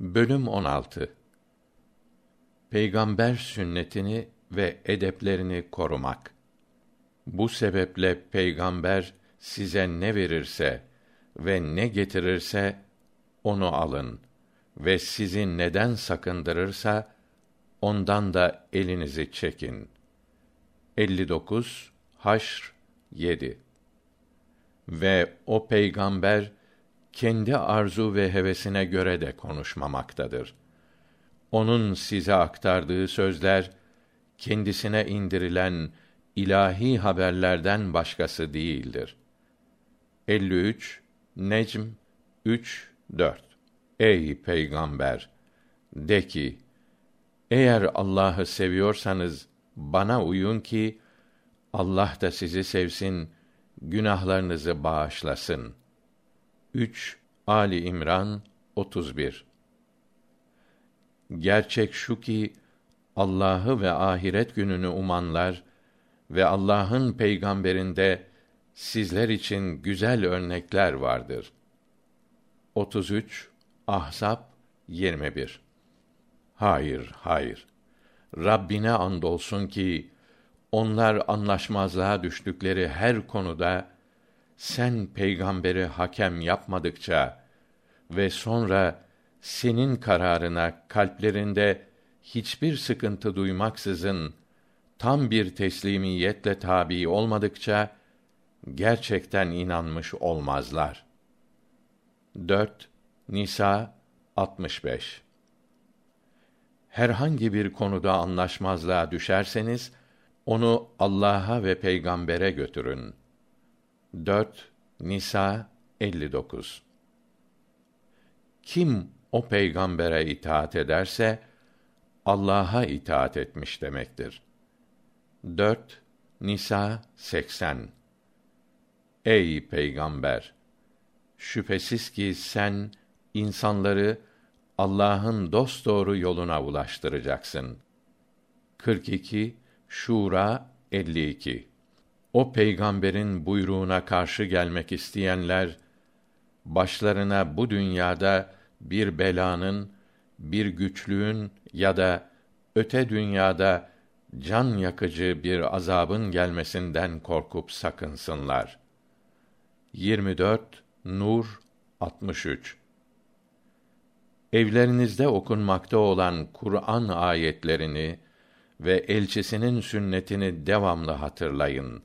Bölüm 16 Peygamber sünnetini ve edeplerini korumak. Bu sebeple peygamber size ne verirse ve ne getirirse onu alın ve sizi neden sakındırırsa ondan da elinizi çekin. 59 Haşr 7 Ve o peygamber kendi arzu ve hevesine göre de konuşmamaktadır. Onun size aktardığı sözler kendisine indirilen ilahi haberlerden başkası değildir. 53 Necm 3 4 Ey peygamber de ki eğer Allah'ı seviyorsanız bana uyun ki Allah da sizi sevsin, günahlarınızı bağışlasın. 3 Ali İmran 31 Gerçek şu ki Allah'ı ve ahiret gününü umanlar ve Allah'ın peygamberinde sizler için güzel örnekler vardır. 33 Ahzab 21 Hayır, hayır. Rabbine andolsun ki onlar anlaşmazlığa düştükleri her konuda sen peygamberi hakem yapmadıkça ve sonra senin kararına kalplerinde hiçbir sıkıntı duymaksızın tam bir teslimiyetle tabi olmadıkça gerçekten inanmış olmazlar. 4 Nisa 65 Herhangi bir konuda anlaşmazlığa düşerseniz onu Allah'a ve peygambere götürün. 4 Nisa 59 Kim o peygambere itaat ederse Allah'a itaat etmiş demektir. 4 Nisa 80 Ey peygamber şüphesiz ki sen insanları Allah'ın dosdoğru yoluna ulaştıracaksın. 42 Şura 52 O peygamberin buyruğuna karşı gelmek isteyenler başlarına bu dünyada bir belanın, bir güçlüğün ya da öte dünyada can yakıcı bir azabın gelmesinden korkup sakınsınlar. 24 Nur 63 Evlerinizde okunmakta olan Kur'an ayetlerini ve elçisinin sünnetini devamlı hatırlayın.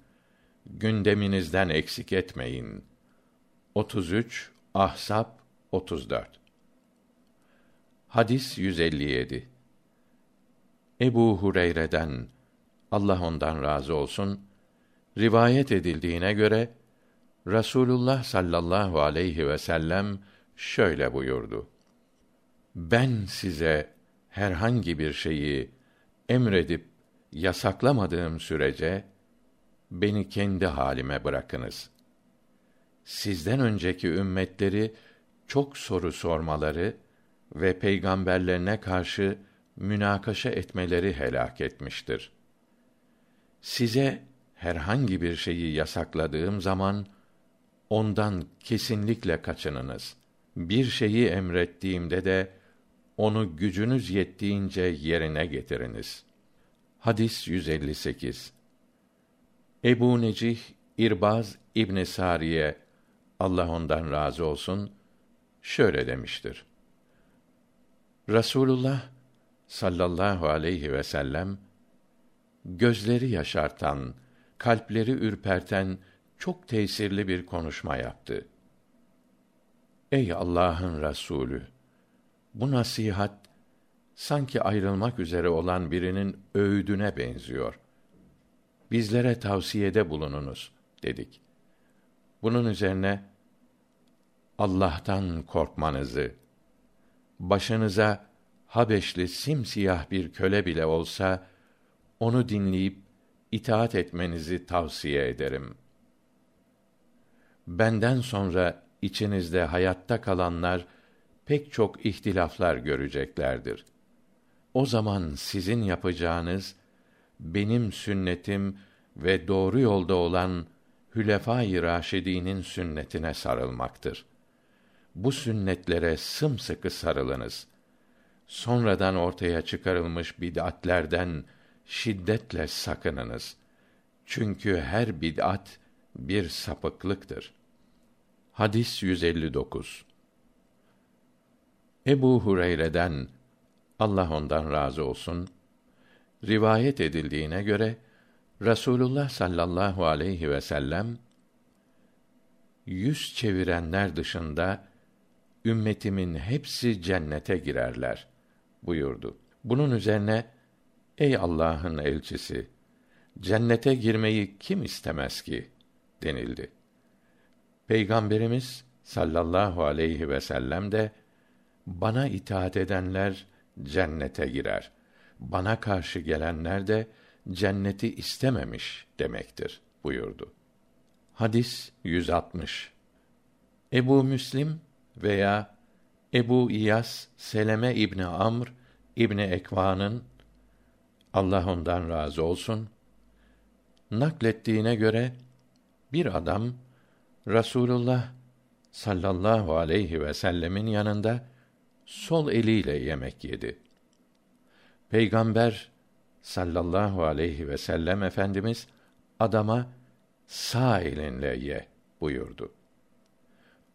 Gündeminizden eksik etmeyin. 33 Ahsap 34 Hadis 157 Ebu Hureyre'den Allah ondan razı olsun rivayet edildiğine göre Rasulullah sallallahu aleyhi ve sellem şöyle buyurdu: Ben size herhangi bir şeyi emredip yasaklamadığım sürece beni kendi halime bırakınız. Sizden önceki ümmetleri çok soru sormaları ve peygamberlerine karşı münakaşa etmeleri helak etmiştir. Size herhangi bir şeyi yasakladığım zaman ondan kesinlikle kaçınınız. Bir şeyi emrettiğimde de onu gücünüz yettiğince yerine getiriniz. Hadis 158. Ebu Necih İrbaz İbn Sariye Allah ondan razı olsun şöyle demiştir. Rasulullah sallallahu aleyhi ve sellem gözleri yaşartan, kalpleri ürperten çok tesirli bir konuşma yaptı. Ey Allah'ın Resulü, bu nasihat sanki ayrılmak üzere olan birinin öğüdüne benziyor. Bizlere tavsiyede bulununuz dedik. Bunun üzerine Allah'tan korkmanızı, başınıza Habeşli simsiyah bir köle bile olsa onu dinleyip itaat etmenizi tavsiye ederim. Benden sonra içinizde hayatta kalanlar pek çok ihtilaflar göreceklerdir. O zaman sizin yapacağınız benim sünnetim ve doğru yolda olan Hülefâ-i Raşidî'nin sünnetine sarılmaktır. Bu sünnetlere sımsıkı sarılınız. sonradan ortaya çıkarılmış bid'atlerden şiddetle sakınınız. Çünkü her bid'at bir sapıklıktır. Hadis 159. Ebu Hureyre'den Allah ondan razı olsun rivayet edildiğine göre Rasulullah sallallahu aleyhi ve sellem yüz çevirenler dışında ümmetimin hepsi cennete girerler buyurdu. Bunun üzerine ey Allah'ın elçisi cennete girmeyi kim istemez ki denildi. Peygamberimiz sallallahu aleyhi ve sellem de bana itaat edenler cennete girer. Bana karşı gelenler de cenneti istememiş demektir buyurdu. Hadis 160. Ebu Müslim veya Ebu İyas Seleme İbni Amr İbni Ekva'nın Allah ondan razı olsun naklettiğine göre bir adam Rasulullah sallallahu aleyhi ve sellemin yanında sol eliyle yemek yedi. Peygamber sallallahu aleyhi ve sellem efendimiz adama sağ elinle ye buyurdu.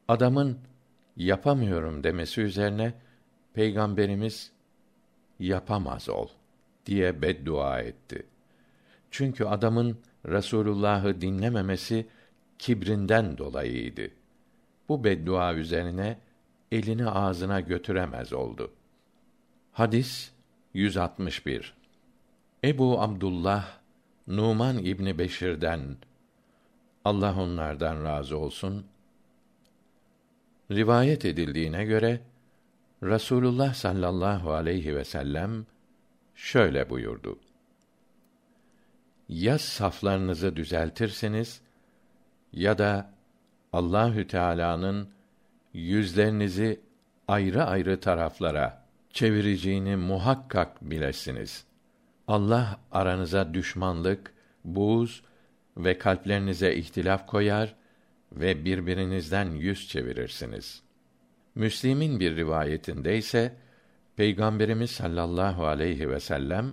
Adamın yapamıyorum demesi üzerine peygamberimiz yapamaz ol diye beddua etti. Çünkü adamın Resulullah'ı dinlememesi kibrinden dolayıydı. Bu beddua üzerine elini ağzına götüremez oldu. Hadis 161. Ebu Abdullah Numan İbni Beşir'den Allah onlardan razı olsun rivayet edildiğine göre Rasulullah sallallahu aleyhi ve sellem şöyle buyurdu. Ya saflarınızı düzeltirsiniz ya da Allahü Teala'nın yüzlerinizi ayrı ayrı taraflara çevireceğini muhakkak bilesiniz. Allah aranıza düşmanlık, buğz ve kalplerinize ihtilaf koyar ve birbirinizden yüz çevirirsiniz. Müslim'in bir rivayetinde ise Peygamberimiz sallallahu aleyhi ve sellem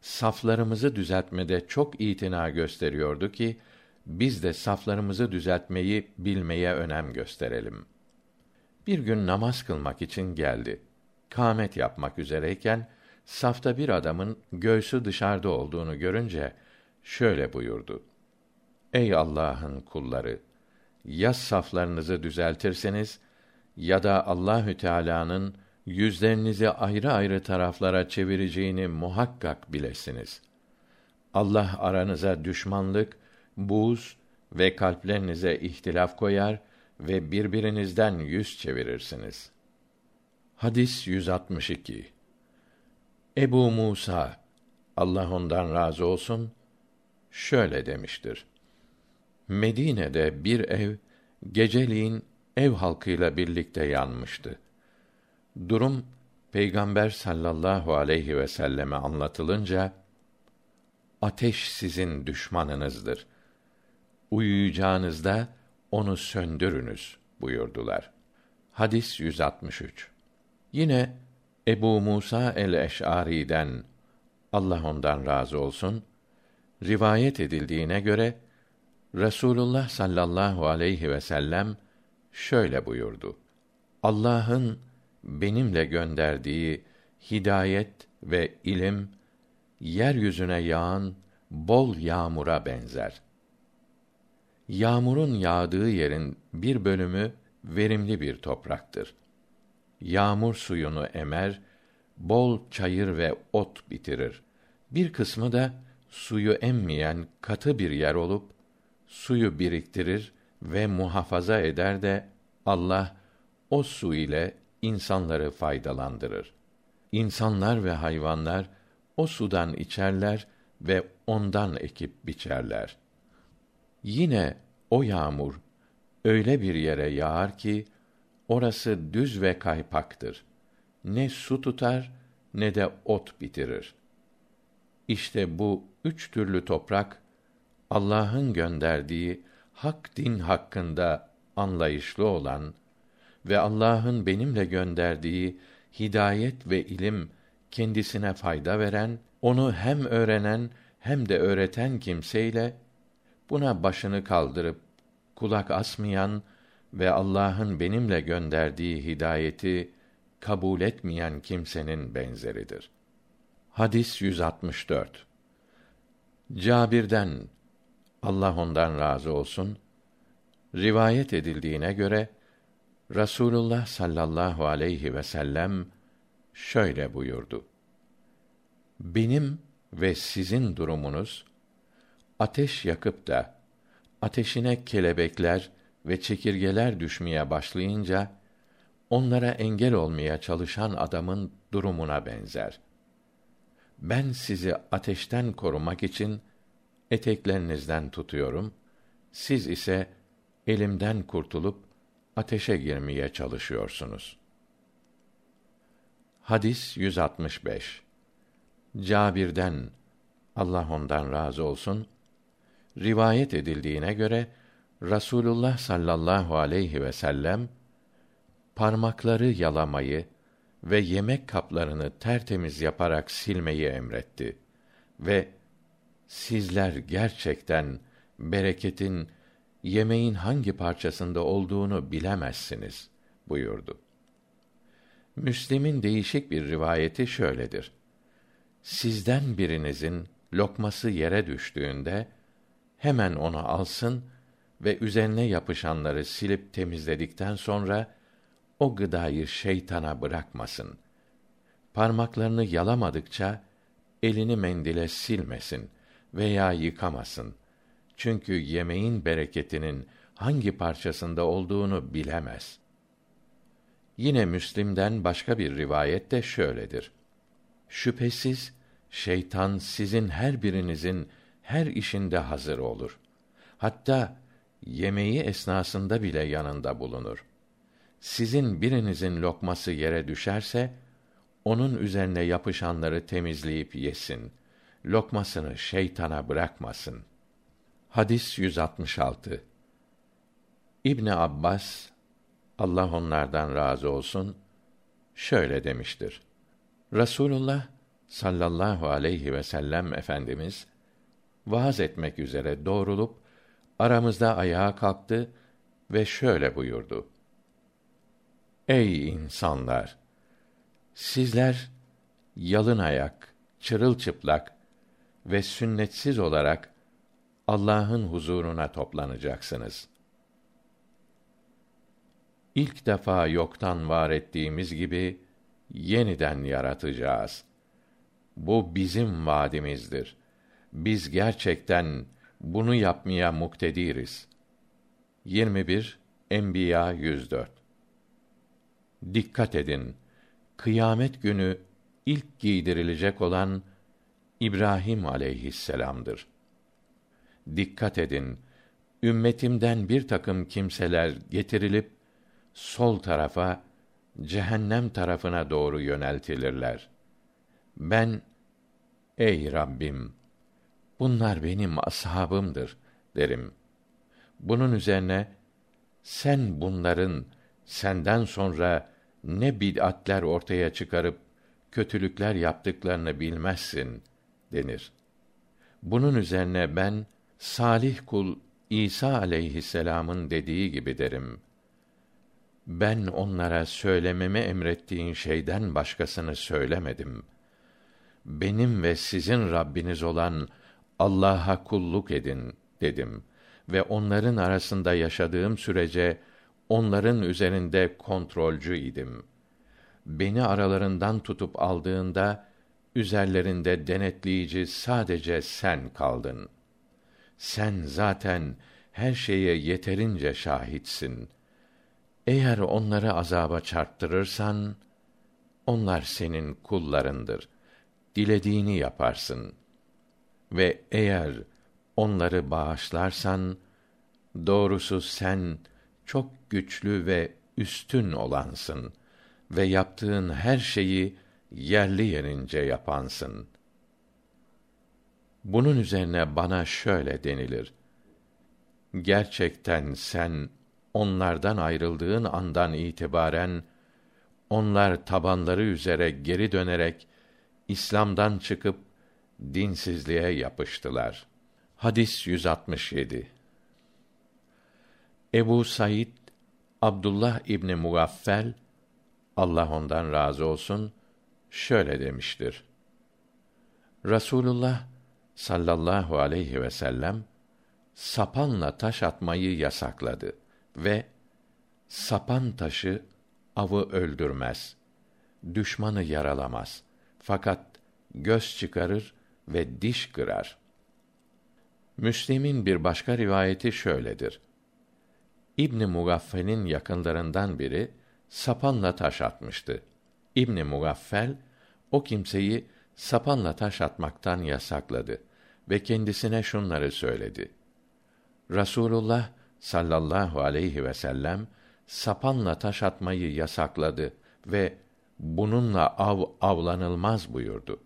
saflarımızı düzeltmede çok itina gösteriyordu ki biz de saflarımızı düzeltmeyi bilmeye önem gösterelim. Bir gün namaz kılmak için geldi. Kâmet yapmak üzereyken safta bir adamın göğsü dışarıda olduğunu görünce şöyle buyurdu: Ey Allah'ın kulları, ya saflarınızı düzeltirseniz ya da Allahü Teala'nın yüzlerinizi ayrı ayrı taraflara çevireceğini muhakkak bilesiniz. Allah aranıza düşmanlık, buz ve kalplerinize ihtilaf koyar ve birbirinizden yüz çevirirsiniz. Hadis 162. Ebu Musa Allah ondan razı olsun şöyle demiştir. Medine'de bir ev geceliğin ev halkıyla birlikte yanmıştı. Durum Peygamber sallallahu aleyhi ve selleme anlatılınca ateş sizin düşmanınızdır. Uyuyacağınızda onu söndürünüz buyurdular. Hadis 163. Yine Ebu Musa el-Eş'ari'den Allah ondan razı olsun rivayet edildiğine göre Resulullah sallallahu aleyhi ve sellem şöyle buyurdu. Allah'ın benimle gönderdiği hidayet ve ilim yeryüzüne yağan bol yağmura benzer. Yağmurun yağdığı yerin bir bölümü verimli bir topraktır. Yağmur suyunu emer, bol çayır ve ot bitirir. Bir kısmı da suyu emmeyen katı bir yer olup suyu biriktirir ve muhafaza eder de Allah o su ile insanları faydalandırır. İnsanlar ve hayvanlar o sudan içerler ve ondan ekip biçerler. Yine o yağmur öyle bir yere yağar ki orası düz ve kaypaktır. Ne su tutar ne de ot bitirir. İşte bu üç türlü toprak Allah'ın gönderdiği hak din hakkında anlayışlı olan ve Allah'ın benimle gönderdiği hidayet ve ilim kendisine fayda veren, onu hem öğrenen hem de öğreten kimseyle buna başını kaldırıp kulak asmayan ve Allah'ın benimle gönderdiği hidayeti kabul etmeyen kimsenin benzeridir. Hadis 164. Cabir'den Allah ondan razı olsun rivayet edildiğine göre Rasulullah sallallahu aleyhi ve sellem şöyle buyurdu. Benim ve sizin durumunuz ateş yakıp da ateşine kelebekler ve çekirgeler düşmeye başlayınca onlara engel olmaya çalışan adamın durumuna benzer. Ben sizi ateşten korumak için eteklerinizden tutuyorum. Siz ise elimden kurtulup ateşe girmeye çalışıyorsunuz. Hadis 165. Cabir'den Allah ondan razı olsun rivayet edildiğine göre Rasulullah sallallahu aleyhi ve sellem parmakları yalamayı ve yemek kaplarını tertemiz yaparak silmeyi emretti ve sizler gerçekten bereketin yemeğin hangi parçasında olduğunu bilemezsiniz buyurdu. Müslim'in değişik bir rivayeti şöyledir. Sizden birinizin lokması yere düştüğünde hemen onu alsın ve üzerine yapışanları silip temizledikten sonra o gıdayı şeytana bırakmasın. Parmaklarını yalamadıkça elini mendile silmesin veya yıkamasın. Çünkü yemeğin bereketinin hangi parçasında olduğunu bilemez. Yine Müslim'den başka bir rivayet de şöyledir. Şüphesiz şeytan sizin her birinizin her işinde hazır olur. Hatta yemeği esnasında bile yanında bulunur. Sizin birinizin lokması yere düşerse onun üzerine yapışanları temizleyip yesin. Lokmasını şeytana bırakmasın. Hadis 166. İbn Abbas Allah onlardan razı olsun şöyle demiştir. Rasulullah sallallahu aleyhi ve sellem efendimiz vaaz etmek üzere doğrulup aramızda ayağa kalktı ve şöyle buyurdu. Ey insanlar! Sizler yalın ayak, çırılçıplak ve sünnetsiz olarak Allah'ın huzuruna toplanacaksınız. İlk defa yoktan var ettiğimiz gibi yeniden yaratacağız. Bu bizim vaadimizdir. Biz gerçekten bunu yapmaya muktediriz. 21 Enbiya 104 Dikkat edin. Kıyamet günü ilk giydirilecek olan İbrahim aleyhisselam'dır. Dikkat edin. Ümmetimden bir takım kimseler getirilip sol tarafa cehennem tarafına doğru yöneltilirler. Ben ey Rabbim bunlar benim ashabımdır derim. Bunun üzerine sen bunların senden sonra ne bid'atler ortaya çıkarıp kötülükler yaptıklarını bilmezsin denir. Bunun üzerine ben salih kul İsa aleyhisselam'ın dediği gibi derim. Ben onlara söylememi emrettiğin şeyden başkasını söylemedim. Benim ve sizin Rabbiniz olan Allah'a kulluk edin dedim ve onların arasında yaşadığım sürece onların üzerinde kontrolcü idim. Beni aralarından tutup aldığında üzerlerinde denetleyici sadece sen kaldın. Sen zaten her şeye yeterince şahitsin. Eğer onları azaba çarptırırsan onlar senin kullarındır. Dilediğini yaparsın. Ve eğer onları bağışlarsan doğrusu sen çok güçlü ve üstün olansın ve yaptığın her şeyi yerli yerince yapansın. Bunun üzerine bana şöyle denilir. Gerçekten sen onlardan ayrıldığın andan itibaren onlar tabanları üzere geri dönerek İslam'dan çıkıp dinsizliğe yapıştılar. Hadis 167. Ebu Said Abdullah İbni Mugaffel Allah ondan razı olsun şöyle demiştir. Rasulullah sallallahu aleyhi ve sellem sapanla taş atmayı yasakladı ve sapan taşı avı öldürmez, düşmanı yaralamaz. Fakat göz çıkarır ve diş kırar. Müslim'in bir başka rivayeti şöyledir. İbn Mugaffel'in yakınlarından biri sapanla taş atmıştı. İbn Mugaffel o kimseyi sapanla taş atmaktan yasakladı ve kendisine şunları söyledi. Rasulullah sallallahu aleyhi ve sellem sapanla taş atmayı yasakladı ve bununla av avlanılmaz buyurdu.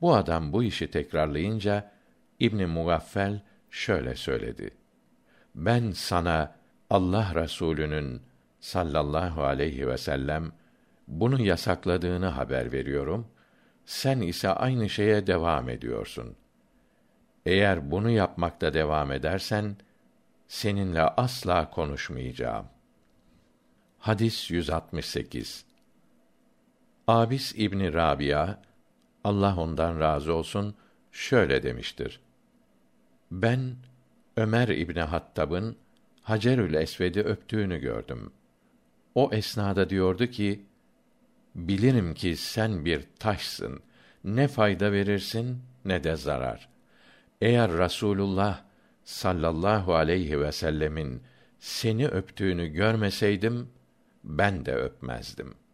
Bu adam bu işi tekrarlayınca İbn Mugaffel şöyle söyledi. Ben sana Allah Resulü'nün sallallahu aleyhi ve sellem bunu yasakladığını haber veriyorum. Sen ise aynı şeye devam ediyorsun. Eğer bunu yapmakta devam edersen seninle asla konuşmayacağım. Hadis 168. Abis İbni Rabia Allah ondan razı olsun şöyle demiştir. Ben Ömer İbni Hattab'ın Hacerül Esved'i öptüğünü gördüm. O esnada diyordu ki, bilirim ki sen bir taşsın. Ne fayda verirsin ne de zarar. Eğer Rasulullah sallallahu aleyhi ve sellemin seni öptüğünü görmeseydim ben de öpmezdim.''